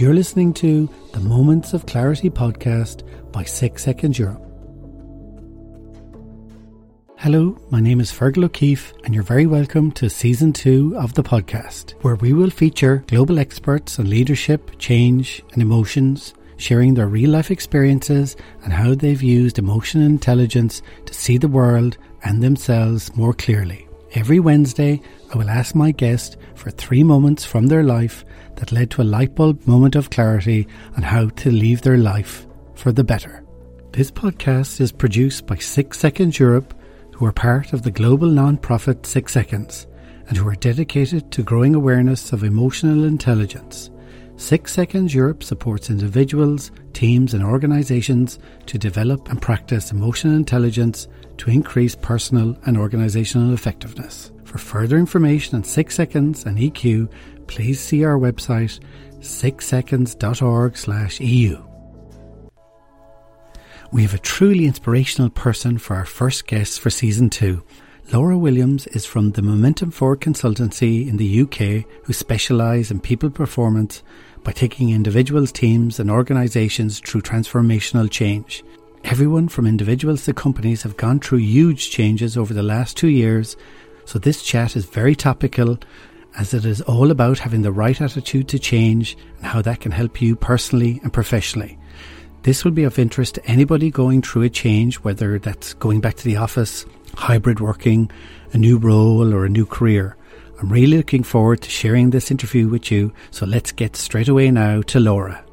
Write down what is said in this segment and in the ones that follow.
You're listening to the Moments of Clarity podcast by Six Seconds Europe. Hello, my name is Fergal O'Keefe, and you're very welcome to season two of the podcast, where we will feature global experts on leadership, change, and emotions, sharing their real life experiences and how they've used emotional intelligence to see the world and themselves more clearly. Every Wednesday, I will ask my guest for three moments from their life that led to a light bulb moment of clarity on how to leave their life for the better. This podcast is produced by Six Seconds Europe, who are part of the global non-profit Six Seconds and who are dedicated to growing awareness of emotional intelligence. Six Seconds Europe supports individuals, teams, and organizations to develop and practice emotional intelligence to increase personal and organizational effectiveness. For further information on Six Seconds and EQ, please see our website sixseconds.org/eu. We have a truly inspirational person for our first guest for season two. Laura Williams is from the Momentum Forward consultancy in the UK who specialise in people performance by taking individuals, teams and organisations through transformational change. Everyone from individuals to companies have gone through huge changes over the last two years, so this chat is very topical as it is all about having the right attitude to change and how that can help you personally and professionally. This will be of interest to anybody going through a change, whether that's going back to the office, hybrid working, a new role, or a new career. I'm really looking forward to sharing this interview with you, so let's get straight away now to Laura.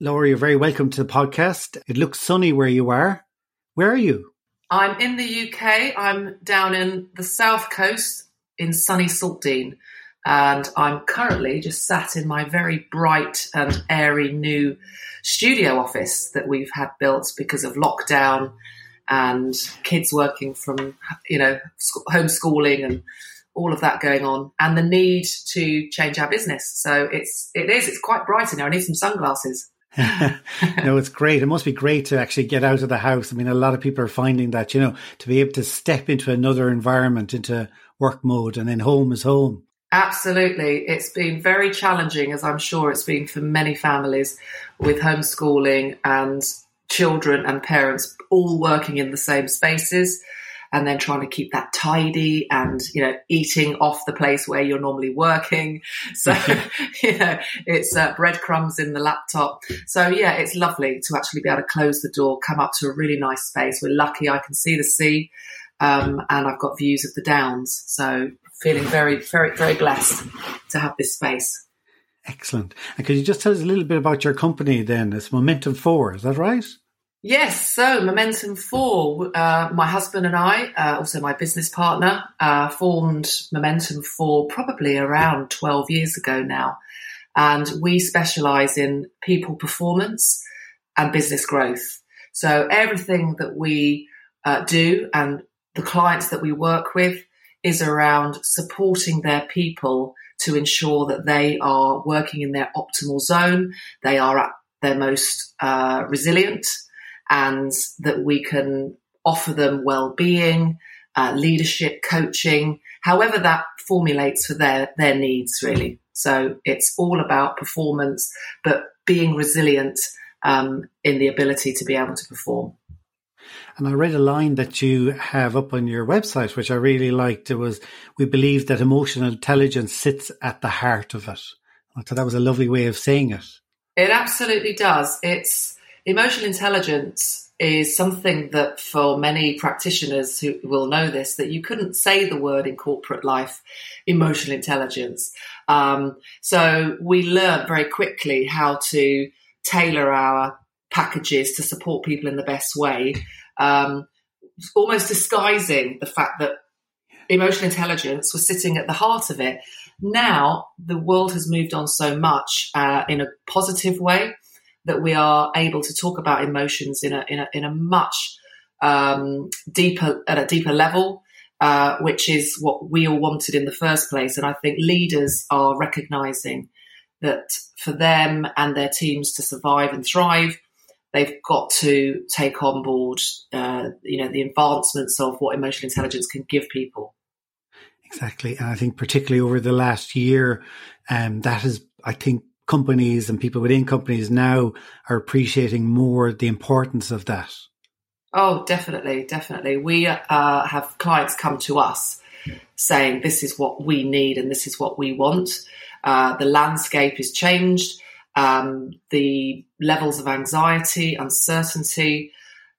Laura, you're very welcome to the podcast. It looks sunny where you are. Where are you? I'm in the UK. I'm down in the south coast in sunny Saltdean and I'm currently just sat in my very bright and airy new studio office that we've had built because of lockdown and kids working from you know homeschooling and all of that going on and the need to change our business so it's it is it's quite bright in there i need some sunglasses no, it's great. It must be great to actually get out of the house. I mean, a lot of people are finding that, you know, to be able to step into another environment, into work mode, and then home is home. Absolutely. It's been very challenging, as I'm sure it's been for many families with homeschooling and children and parents all working in the same spaces and then trying to keep that tidy and you know eating off the place where you're normally working so you know it's uh, breadcrumbs in the laptop so yeah it's lovely to actually be able to close the door come up to a really nice space we're lucky i can see the sea um, and i've got views of the downs so feeling very, very, very blessed to have this space. Excellent. And could you just tell us a little bit about your company then? It's Momentum 4, is that right? Yes, so Momentum 4, uh, my husband and I, uh, also my business partner, uh, formed Momentum 4 probably around 12 years ago now. And we specialize in people performance and business growth. So everything that we uh, do and the clients that we work with is around supporting their people to ensure that they are working in their optimal zone, they are at their most uh, resilient, and that we can offer them well-being, uh, leadership, coaching, however that formulates for their their needs really. So it's all about performance, but being resilient um, in the ability to be able to perform. And I read a line that you have up on your website, which I really liked. It was, we believe that emotional intelligence sits at the heart of it. I thought that was a lovely way of saying it. It absolutely does. It's emotional intelligence is something that for many practitioners who will know this, that you couldn't say the word in corporate life, emotional intelligence. Um, so we learned very quickly how to tailor our packages to support people in the best way um, almost disguising the fact that emotional intelligence was sitting at the heart of it. Now the world has moved on so much uh, in a positive way that we are able to talk about emotions in a in a, in a much um, deeper at a deeper level, uh, which is what we all wanted in the first place. And I think leaders are recognizing that for them and their teams to survive and thrive, they've got to take on board, uh, you know, the advancements of what emotional intelligence can give people. Exactly, and I think particularly over the last year, um, that has, I think, companies and people within companies now are appreciating more the importance of that. Oh, definitely, definitely. We uh, have clients come to us saying this is what we need and this is what we want. Uh, the landscape is changed. Um, the levels of anxiety, uncertainty,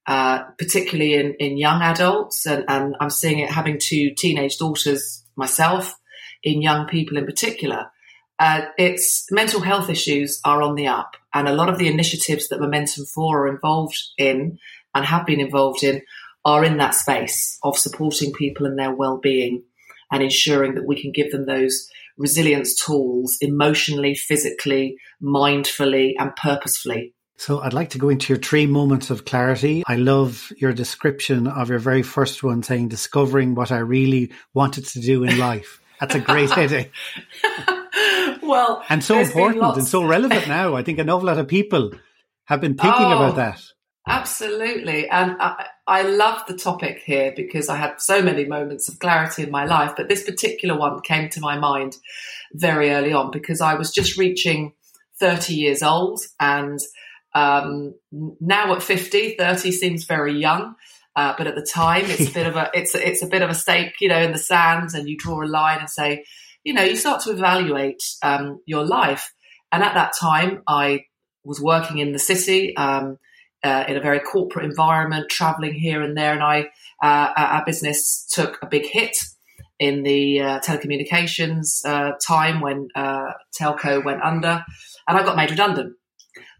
uh, particularly in, in young adults, and, and I'm seeing it having two teenage daughters myself, in young people in particular. Uh, it's mental health issues are on the up, and a lot of the initiatives that Momentum 4 are involved in and have been involved in are in that space of supporting people and their well-being and ensuring that we can give them those resilience tools emotionally, physically, mindfully, and purposefully. So I'd like to go into your three moments of clarity. I love your description of your very first one saying discovering what I really wanted to do in life. That's a great heading. well, and so important and so relevant now. I think an awful lot of people have been thinking oh, about that. Absolutely. And I, I love the topic here because I had so many moments of clarity in my life, but this particular one came to my mind very early on because I was just reaching 30 years old and um, now at 50, 30 seems very young. Uh, but at the time, it's a bit of a it's a, it's a bit of a stake, you know, in the sand, and you draw a line and say, you know, you start to evaluate um, your life. And at that time, I was working in the city. Um, uh, in a very corporate environment, traveling here and there. And I, uh, our business took a big hit in the uh, telecommunications uh, time when uh, telco went under, and I got made redundant.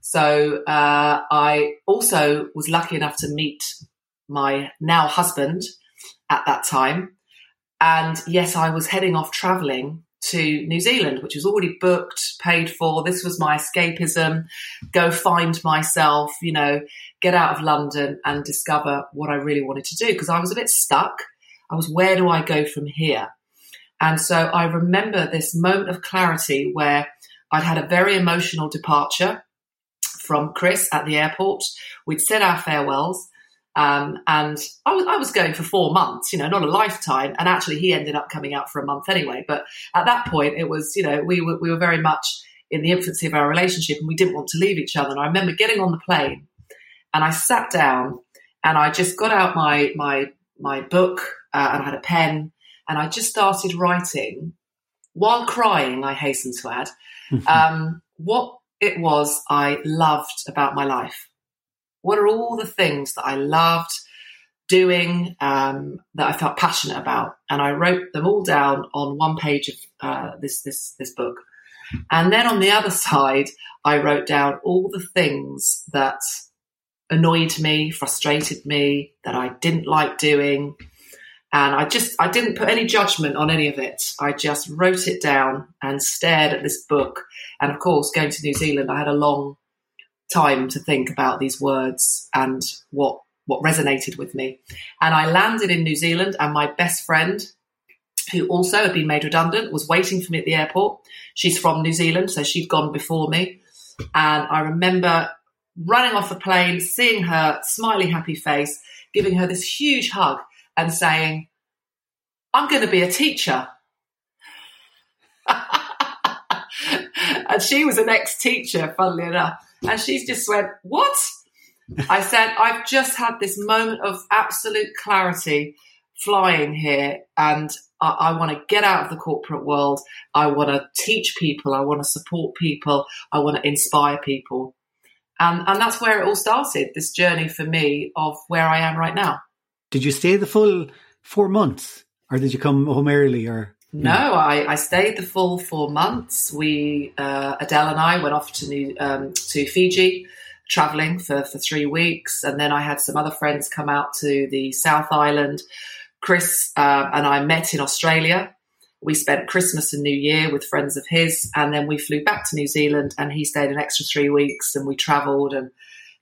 So uh, I also was lucky enough to meet my now husband at that time. And yes, I was heading off traveling to New Zealand, which was already booked, paid for. This was my escapism. Go find myself, you know, get out of London and discover what I really wanted to do because I was a bit stuck. I was, where do I go from here? And so I remember this moment of clarity where I'd had a very emotional departure from Chris at the airport. We'd said our farewells. Um, and I was, I was going for four months, you know, not a lifetime. And actually, he ended up coming out for a month anyway. But at that point, it was, you know, we were, we were very much in the infancy of our relationship and we didn't want to leave each other. And I remember getting on the plane and I sat down and I just got out my, my, my book uh, and I had a pen and I just started writing while crying, I hasten to add, um, what it was I loved about my life. What are all the things that I loved doing um, that I felt passionate about? And I wrote them all down on one page of uh, this this this book. And then on the other side, I wrote down all the things that annoyed me, frustrated me, that I didn't like doing. And I just, I didn't put any judgment on any of it. I just wrote it down and stared at this book. And of course, going to New Zealand, I had a long time to think about these words and what what resonated with me. And I landed in New Zealand, and my best friend, who also had been made redundant, was waiting for me at the airport. She's from New Zealand, so she'd gone before me. And I remember running off the plane, seeing her smiley, happy face, giving her this huge hug, and saying, I'm going to be a teacher. and she was an ex teacher, funnily enough. And she's just went, What? I said, I've just had this moment of absolute clarity flying here, and I, I want to get out of the corporate world. I want to teach people. I want to support people. I want to inspire people. And, and that's where it all started this journey for me of where I am right now. Did you stay the full four months, or did you come home early? Or no, I, I, stayed the full four months. We uh, Adele and I went off to New, um, to Fiji, traveling for for three weeks, and then I had some other friends come out to the South Island. Chris uh, and I met in Australia. We spent Christmas and New Year with friends of his, and then we flew back to New Zealand. And he stayed an extra three weeks, and we travelled and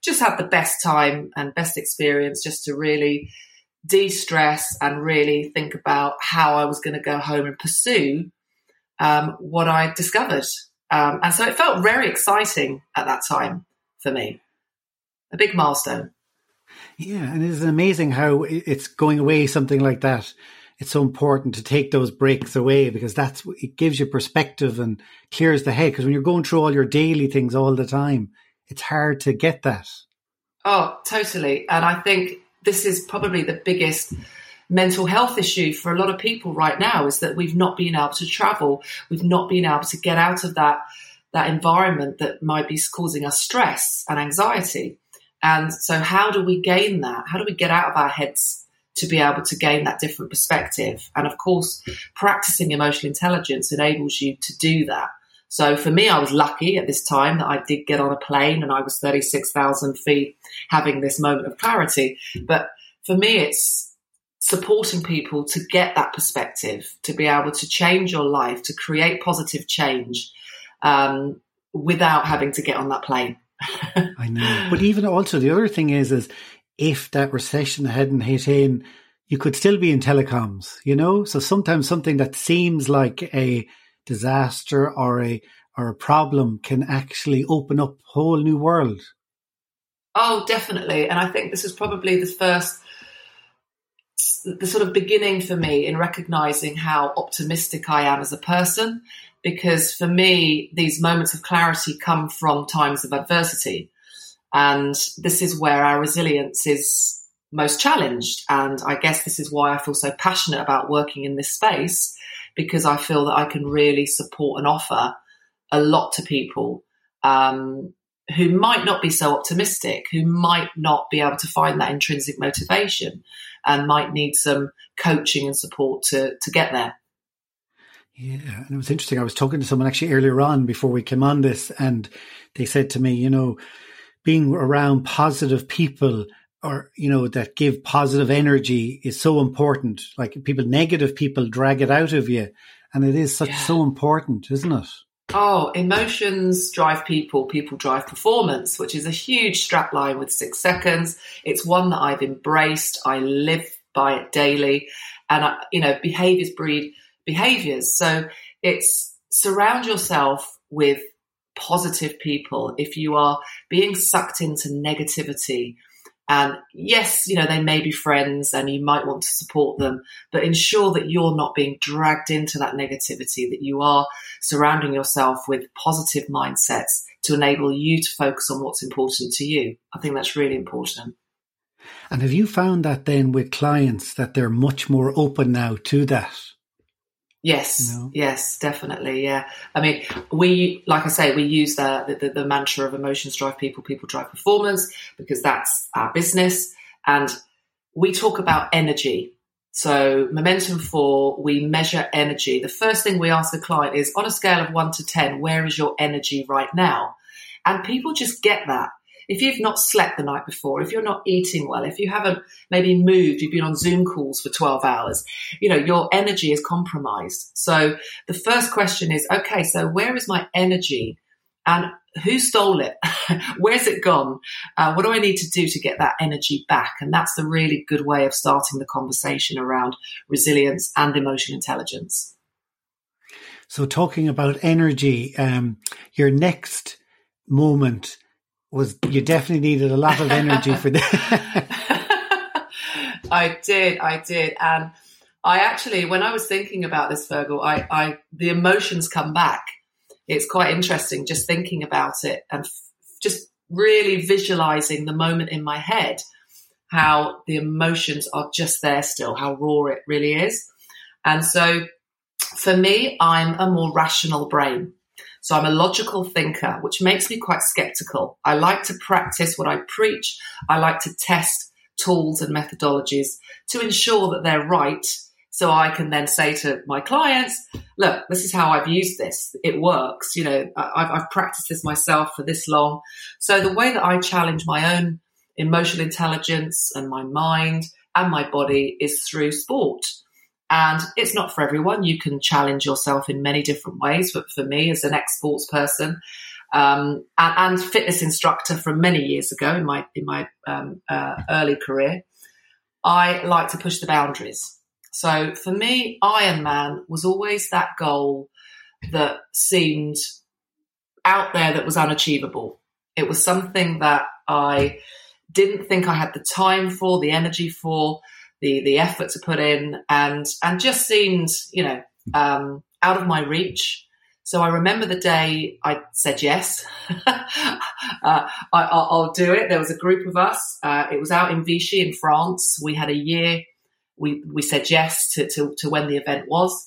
just had the best time and best experience, just to really de stress and really think about how I was going to go home and pursue um, what I discovered. Um, and so it felt very exciting at that time for me, a big milestone. Yeah, and it is amazing how it's going away something like that it's so important to take those breaks away because that's it gives you perspective and clears the head. Because when you're going through all your daily things all the time, it's hard to get that. Oh, totally. And I think this is probably the biggest mental health issue for a lot of people right now is that we've not been able to travel. We've not been able to get out of that that environment that might be causing us stress and anxiety. And so how do we gain that? How do we get out of our heads to be able to gain that different perspective? And of course, practicing emotional intelligence enables you to do that. So for me, I was lucky at this time that I did get on a plane and I was 36,000 feet having this moment of clarity. But for me, it's supporting people to get that perspective, to be able to change your life, to create positive change um, without having to get on that plane. I know. But even also the other thing is, is if that recession hadn't hit in, you could still be in telecoms, you know? So sometimes something that seems like a disaster or a or a problem can actually open up a whole new world. Oh, definitely. And I think this is probably the first the sort of beginning for me in recognizing how optimistic I am as a person. Because for me, these moments of clarity come from times of adversity. And this is where our resilience is most challenged. And I guess this is why I feel so passionate about working in this space, because I feel that I can really support and offer a lot to people um, who might not be so optimistic, who might not be able to find that intrinsic motivation and might need some coaching and support to, to get there. Yeah, and it was interesting. I was talking to someone actually earlier on before we came on this, and they said to me, you know, being around positive people or, you know, that give positive energy is so important. Like people, negative people drag it out of you. And it is such yeah. so important, isn't it? Oh, emotions drive people, people drive performance, which is a huge strapline with six seconds. It's one that I've embraced. I live by it daily. And, I, you know, behaviors breed behaviors. So it's surround yourself with positive people. If you are being sucked into negativity, and yes, you know, they may be friends and you might want to support them, but ensure that you're not being dragged into that negativity, that you are surrounding yourself with positive mindsets to enable you to focus on what's important to you. I think that's really important. And have you found that then with clients that they're much more open now to that? Yes, you know? yes, definitely. Yeah. I mean, we, like I say, we use the, the, the mantra of emotions drive people, people drive performance because that's our business. And we talk about energy. So momentum four, we measure energy. The first thing we ask the client is on a scale of one to 10, where is your energy right now? And people just get that if you've not slept the night before, if you're not eating well, if you haven't maybe moved, you've been on Zoom calls for 12 hours, you know, your energy is compromised. So the first question is, okay, so where is my energy? And who stole it? Where's it gone? Uh, what do I need to do to get that energy back? And that's the really good way of starting the conversation around resilience and emotional intelligence. So, talking about energy, um, your next moment was you definitely needed a lot of energy for that. I did, I did, and I actually, when I was thinking about this, Fergal, I, I the emotions come back. It's quite interesting just thinking about it and f- just really visualizing the moment in my head, how the emotions are just there still, how raw it really is. And so for me, I'm a more rational brain. So I'm a logical thinker, which makes me quite skeptical. I like to practice what I preach. I like to test tools and methodologies to ensure that they're right. So I can then say to my clients, look, this is how I've used this. It works. You know, I've, I've practiced this myself for this long. So the way that I challenge my own emotional intelligence and my mind and my body is through sport. And it's not for everyone. You can challenge yourself in many different ways. But for me, as an ex sports person um, and, and, fitness instructor from many years ago in my in my um, uh, early career, I like to push the boundaries. So for me, Ironman was always that goal that seemed out there that was unachievable. It was something that I didn't think I had the time for, the energy for, the the effort to put in, and and just seemed you know um, out of my reach. So I remember the day I said yes. uh, I, will do it. There was a group of us. Uh, it was out in Vichy in France. We had a year. We we said yes to, to, to when the event was.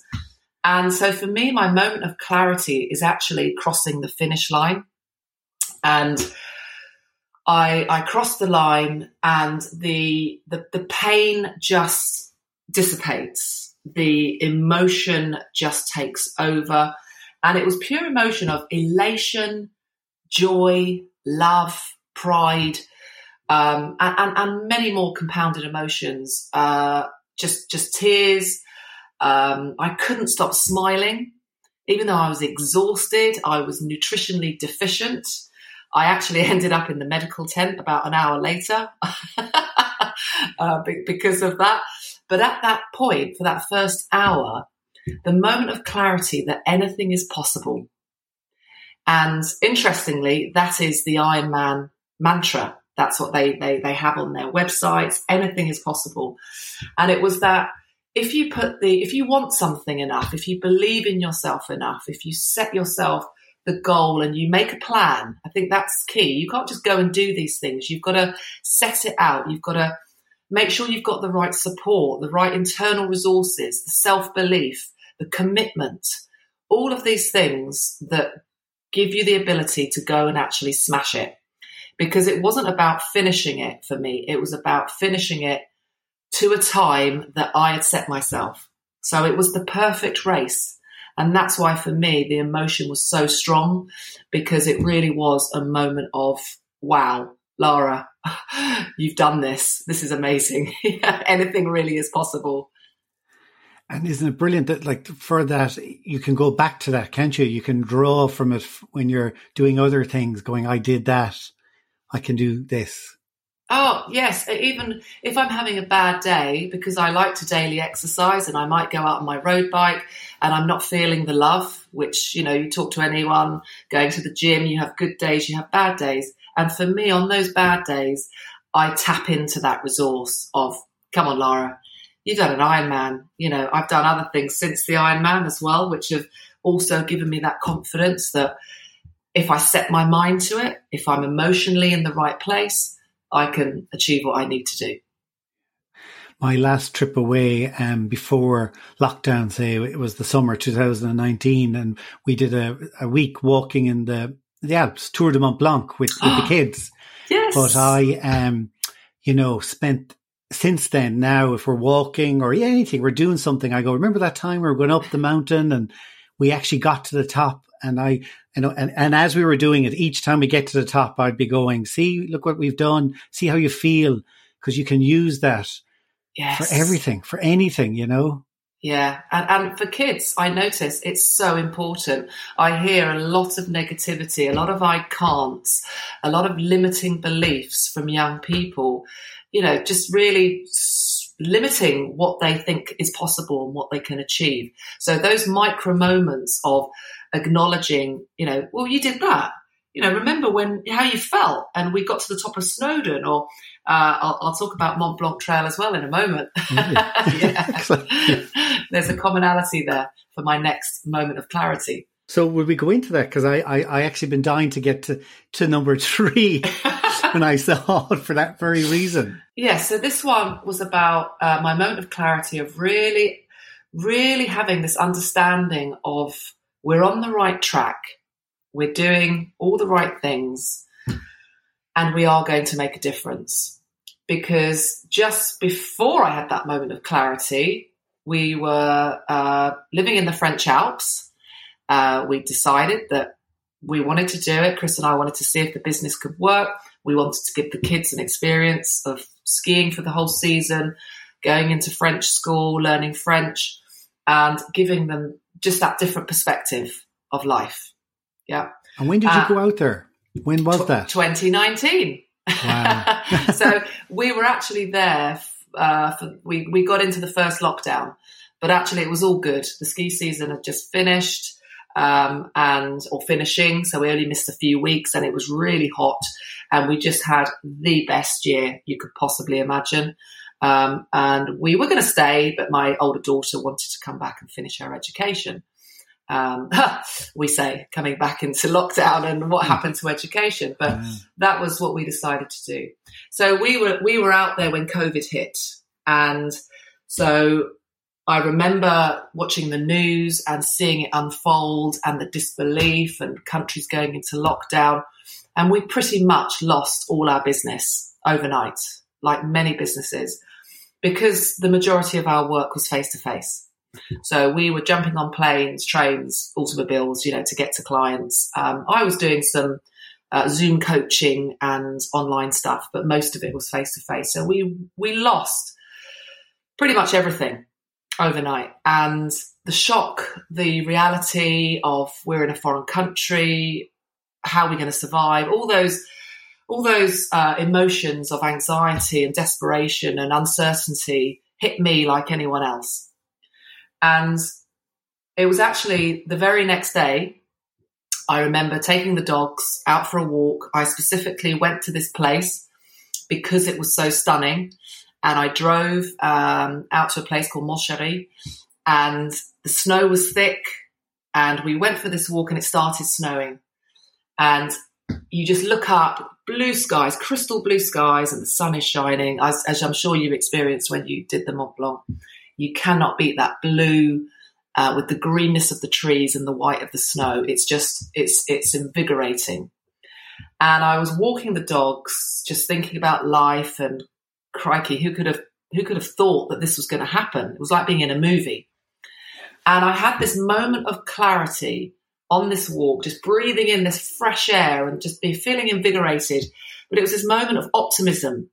And so for me, my moment of clarity is actually crossing the finish line. And I, I crossed the line and the, the, the pain just dissipates. The emotion just takes over. And it was pure emotion of elation, joy, love, pride, um, and, and, and, many more compounded emotions. Uh, just, just tears. Um, I couldn't stop smiling. Even though I was exhausted, I was nutritionally deficient. I actually ended up in the medical tent about an hour later uh, because of that. But at that point, for that first hour, the moment of clarity that anything is possible. And interestingly, that is the Iron Man mantra. That's what they, they, they have on their websites. Anything is possible. And it was that if you put the, if you want something enough, if you believe in yourself enough, if you set yourself the goal and you make a plan. I think that's key. You can't just go and do these things. You've got to set it out. You've got to make sure you've got the right support, the right internal resources, the self belief, the commitment, all of these things that give you the ability to go and actually smash it. Because it wasn't about finishing it for me, it was about finishing it to a time that I had set myself. So it was the perfect race. And that's why for me, the emotion was so strong because it really was a moment of, wow, Laura, you've done this. This is amazing. Anything really is possible. And isn't it brilliant that, like, for that, you can go back to that, can't you? You can draw from it when you're doing other things, going, I did that. I can do this. Oh, yes. Even if I'm having a bad day, because I like to daily exercise and I might go out on my road bike and I'm not feeling the love, which, you know, you talk to anyone going to the gym, you have good days, you have bad days. And for me, on those bad days, I tap into that resource of, come on, Laura, you've done an Ironman. You know, I've done other things since the Ironman as well, which have also given me that confidence that if I set my mind to it, if I'm emotionally in the right place, I can achieve what I need to do. My last trip away um, before lockdown, say it was the summer 2019, and we did a, a week walking in the the Alps, Tour de Mont Blanc with, with the kids. Yes. But I, um, you know, spent since then now, if we're walking or anything, we're doing something, I go, remember that time we were going up the mountain and we actually got to the top and I, you know, and, and as we were doing it, each time we get to the top, I'd be going, see, look what we've done. See how you feel. Cause you can use that yes. for everything, for anything, you know? Yeah. And, and for kids, I notice it's so important. I hear a lot of negativity, a lot of I can't, a lot of limiting beliefs from young people, you know, just really limiting what they think is possible and what they can achieve. So those micro moments of acknowledging, you know, well, you did that. You know, remember when how you felt, and we got to the top of Snowdon, or uh, I'll, I'll, talk about Mont Blanc Trail as well in a moment. There's a commonality there for my next moment of clarity. So would we go into that? Because I, I, I actually been dying to get to, to number three when I saw for that very reason. Yeah, so this one was about uh, my moment of clarity of really, really having this understanding of we're on the right track, we're doing all the right things, and we are going to make a difference. Because just before I had that moment of clarity, we were uh, living in the French Alps. Uh, we decided that we wanted to do it. Chris and I wanted to see if the business could work. We wanted to give the kids an experience of skiing for the whole season, going into French school, learning French, and giving them just that different perspective of life. Yeah. And when did you uh, go out there? When was tw- that? 2019. Wow. so we were actually there. Uh, for, we we got into the first lockdown, but actually it was all good. The ski season had just finished. Um, and or finishing, so we only missed a few weeks, and it was really hot, and we just had the best year you could possibly imagine. Um, and we were going to stay, but my older daughter wanted to come back and finish her education. Um, we say coming back into lockdown and what hmm. happened to education, but that was what we decided to do. So we were we were out there when COVID hit, and so I remember watching the news and seeing it unfold and the disbelief and countries going into lockdown. And we pretty much lost all our business overnight, like many businesses, because the majority of our work was face to face. So we were jumping on planes, trains, automobiles, you know, to get to clients. Um, I was doing some uh, Zoom coaching and online stuff, but most of it was face to face. So we we lost pretty much everything overnight. And the shock, the reality of we're in a foreign country, how are we're going to survive, all those all those uh, emotions of anxiety and desperation and uncertainty hit me like anyone else. And it was actually the very next day, I remember taking the dogs out for a walk. I specifically went to this place because it was so stunning and I drove um, out to a place called Montchéri, and the snow was thick, and we went for this walk, and it started snowing, and you just look up, blue skies, crystal blue skies, and the sun is shining, as, as I'm sure you experienced when you did the Mont Blanc. You cannot beat that blue. Uh, with the greenness of the trees and the white of the snow, it's just it's it's invigorating. And I was walking the dogs, just thinking about life and crikey, who could have who could have thought that this was going to happen? It was like being in a movie. And I had this moment of clarity on this walk, just breathing in this fresh air and just be feeling invigorated. But it was this moment of optimism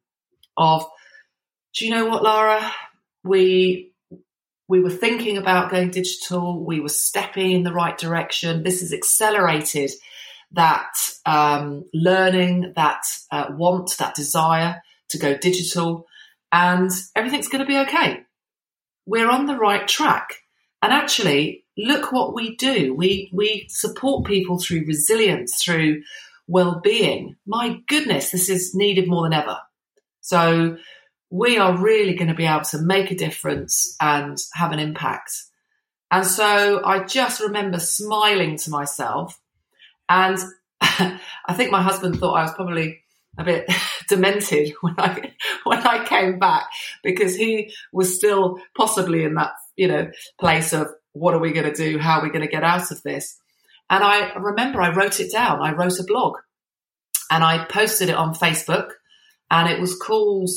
of, do you know what, Laura? We we were thinking about going digital. We were stepping in the right direction. This has accelerated that um, learning, that uh, want, that desire to go digital, and everything's going to be okay. We're on the right track. And actually, look what we do. We, we support people through resilience, through well being. My goodness, this is needed more than ever. So, we are really going to be able to make a difference and have an impact. And so I just remember smiling to myself. And I think my husband thought I was probably a bit demented when I when I came back because he was still possibly in that you know place of what are we going to do? How are we going to get out of this? And I remember I wrote it down. I wrote a blog and I posted it on Facebook, and it was called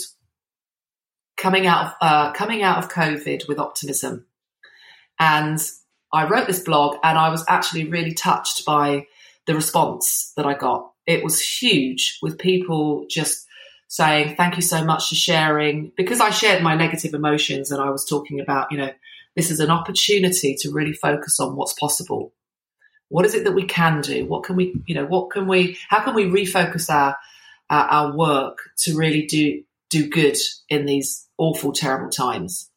"Coming Out of uh, Coming Out of COVID with Optimism." And I wrote this blog, and I was actually really touched by the response that I got it was huge with people just saying, thank you so much for sharing. Because I shared my negative emotions and I was talking about, you know, this is an opportunity to really focus on what's possible. What is it that we can do? What can we, you know, what can we, how can we refocus our, our, our work to really do, do good in these awful, terrible times?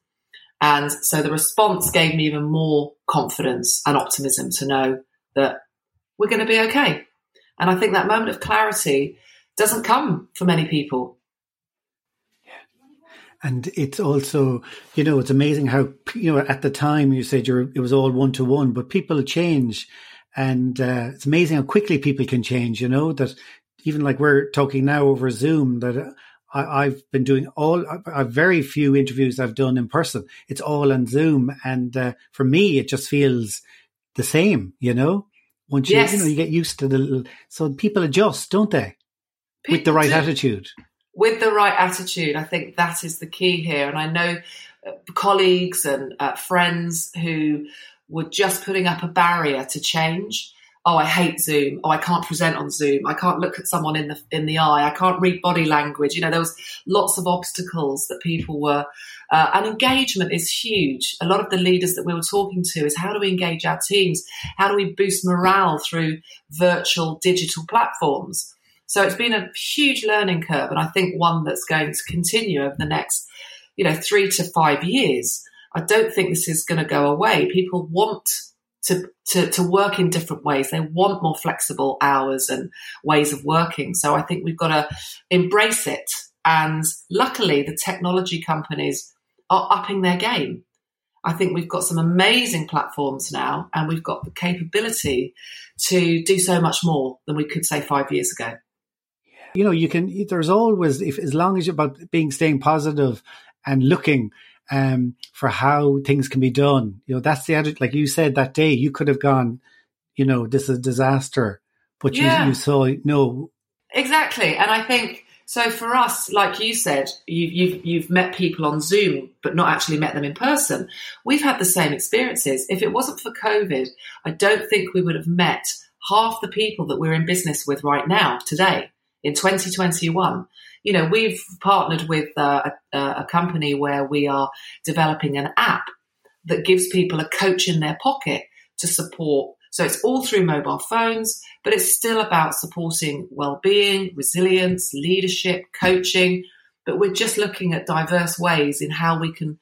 And so the response gave me even more confidence and optimism to know that we're going to be okay. And I think that moment of clarity doesn't come for many people. Yeah. And it's also, you know, it's amazing how, you know, at the time you said you're, it was all one to one, but people change. And uh, it's amazing how quickly people can change, you know, that even like we're talking now over Zoom, that I, have been doing all, I, have very few interviews I've done in person. It's all on Zoom. And uh, for me, it just feels the same, you know? Once you, yes. you know, you get used to the little, so people adjust, don't they? People With the right do. attitude. With the right attitude. I think that is the key here. And I know uh, colleagues and uh, friends who were just putting up a barrier to change oh, I hate Zoom. Oh, I can't present on Zoom. I can't look at someone in the in the eye. I can't read body language. You know, there was lots of obstacles that people were. Uh, and engagement is huge. A lot of the leaders that we were talking to is how do we engage our teams? How do we boost morale through virtual digital platforms? So it's been a huge learning curve, and I think one that's going to continue over the next, you know, three to five years. I don't think this is going to go away. People want to, to, to work in different ways. They want more flexible hours and ways of working. So I think we've got to embrace it And luckily, the technology companies are upping their game. I think we've got some amazing platforms now, and we've got the capability to do so much more than we could say five years ago. You know, you can. There's always, if as long as you're about being staying positive and looking um, for how things can be done. You know, that's the attitude. Like you said that day, you could have gone, you know, this is a disaster, but yeah. you, you saw no. Exactly, and I think so for us, like you said, you, you've you've met people on Zoom, but not actually met them in person. We've had the same experiences. If it wasn't for COVID, I don't think we would have met half the people that we're in business with right now today in 2021. You know, we've partnered with uh, a, a company where we are developing an app that gives people a coach in their pocket to support so it's all through mobile phones, but it's still about supporting well-being, resilience, leadership, coaching. But we're just looking at diverse ways in how we can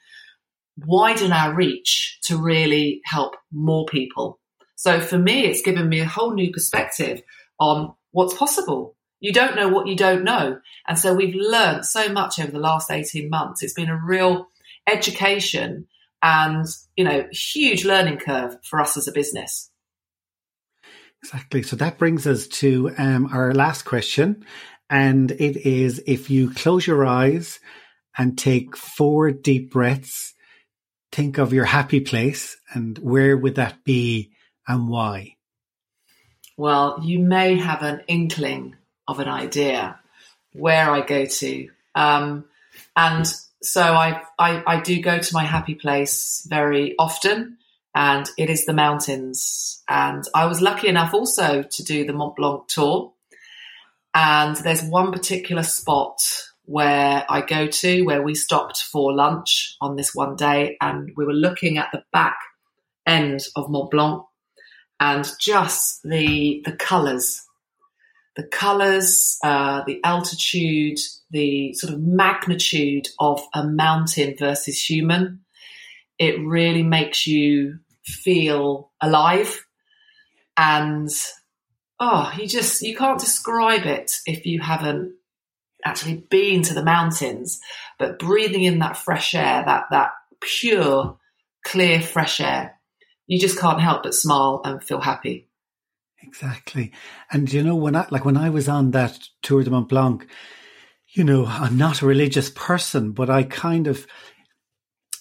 widen our reach to really help more people. So for me, it's given me a whole new perspective on what's possible. You don't know what you don't know. And so we've learned so much over the last 18 months. It's been a real education and, you know, huge learning curve for us as a business. Exactly. So that brings us to um, our last question. And it is if you close your eyes and take four deep breaths, think of your happy place and where would that be and why? Well, you may have an inkling of an idea where I go to. Um, and so I, I, I do go to my happy place very often and it is the mountains. And I was lucky enough also to do the Mont Blanc tour. And there's one particular spot where I go to where we stopped for lunch on this one day and we were looking at the back end of Mont Blanc and just the the colours, the colours, uh, the altitude, the sort of magnitude of a mountain versus human. It really makes you feel alive and oh you just you can't describe it if you haven't actually been to the mountains but breathing in that fresh air that that pure clear fresh air you just can't help but smile and feel happy exactly and you know when i like when i was on that tour de mont blanc you know i'm not a religious person but i kind of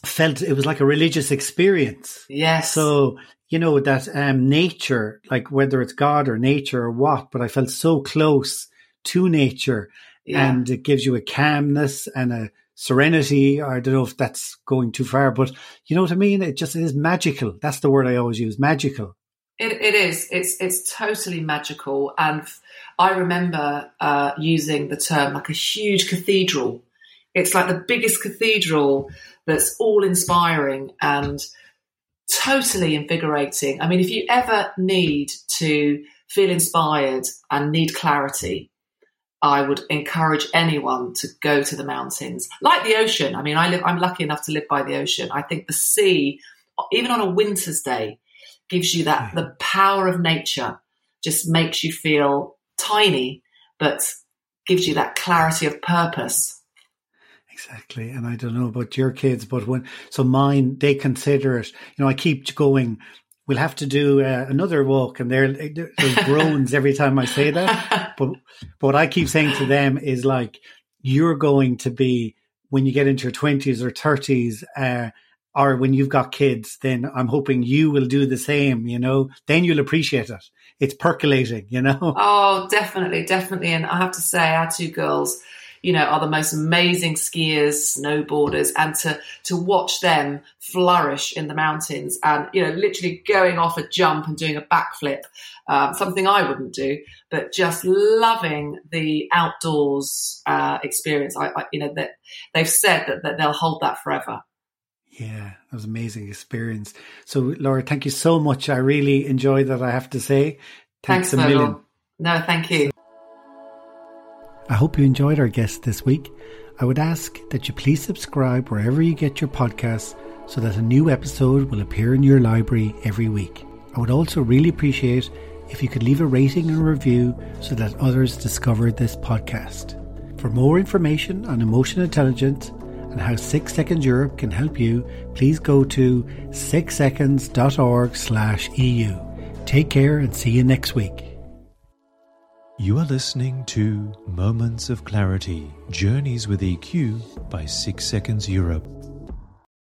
felt it was like a religious experience. Yes. So, you know, that um, nature, like whether it's God or nature or what, but I felt so close to nature yeah. and it gives you a calmness and a serenity. I don't know if that's going too far, but you know what I mean? It just it is magical. That's the word I always use magical. It, it is. It's it's totally magical, and I remember uh, using the term like a huge cathedral. It's like the biggest cathedral that's all inspiring and totally invigorating. I mean, if you ever need to feel inspired and need clarity, I would encourage anyone to go to the mountains, like the ocean. I mean, I live, I'm lucky enough to live by the ocean. I think the sea, even on a winter's day, gives you that the power of nature. Just makes you feel tiny, but gives you that clarity of purpose Exactly. And I don't know about your kids, but when, so mine, they consider it, you know, I keep going, we'll have to do uh, another walk and there, there's groans every time I say that. But, but what I keep saying to them is like, you're going to be, when you get into your twenties or thirties, uh, or when you've got kids, then I'm hoping you will do the same, you know, then you'll appreciate it. It's percolating, you know? Oh, definitely, definitely. And I have to say, our two girls, you know, are the most amazing skiers, snowboarders, and to to watch them flourish in the mountains and you know, literally going off a jump and doing a backflip, um, something I wouldn't do, but just loving the outdoors uh, experience. I, I, you know, that they've said that, that they'll hold that forever. Yeah, that was amazing experience. So, Laura, thank you so much. I really enjoyed that. I have to say, thanks, thanks a million. No, thank you. I hope you enjoyed our guest this week. I would ask that you please subscribe wherever you get your podcasts so that a new episode will appear in your library every week. I would also really appreciate if you could leave a rating and review so that others discover this podcast. For more information on emotional intelligence and how 6 Seconds Europe can help you, please go to 6seconds.org/eu. Take care and see you next week. You are listening to Moments of Clarity Journeys with EQ by 6 Seconds Europe.